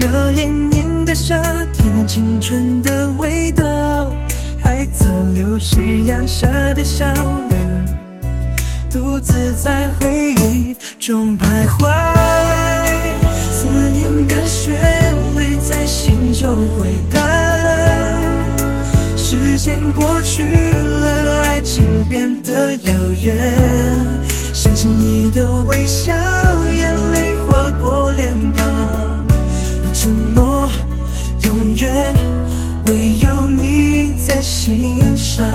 那一年的夏天，青春的味道，还残留夕阳下的笑脸，独自在回忆中徘徊。思念的旋律在心中回荡，时间过去了，爱情变得遥远，想起你的微笑。唯有你在心上。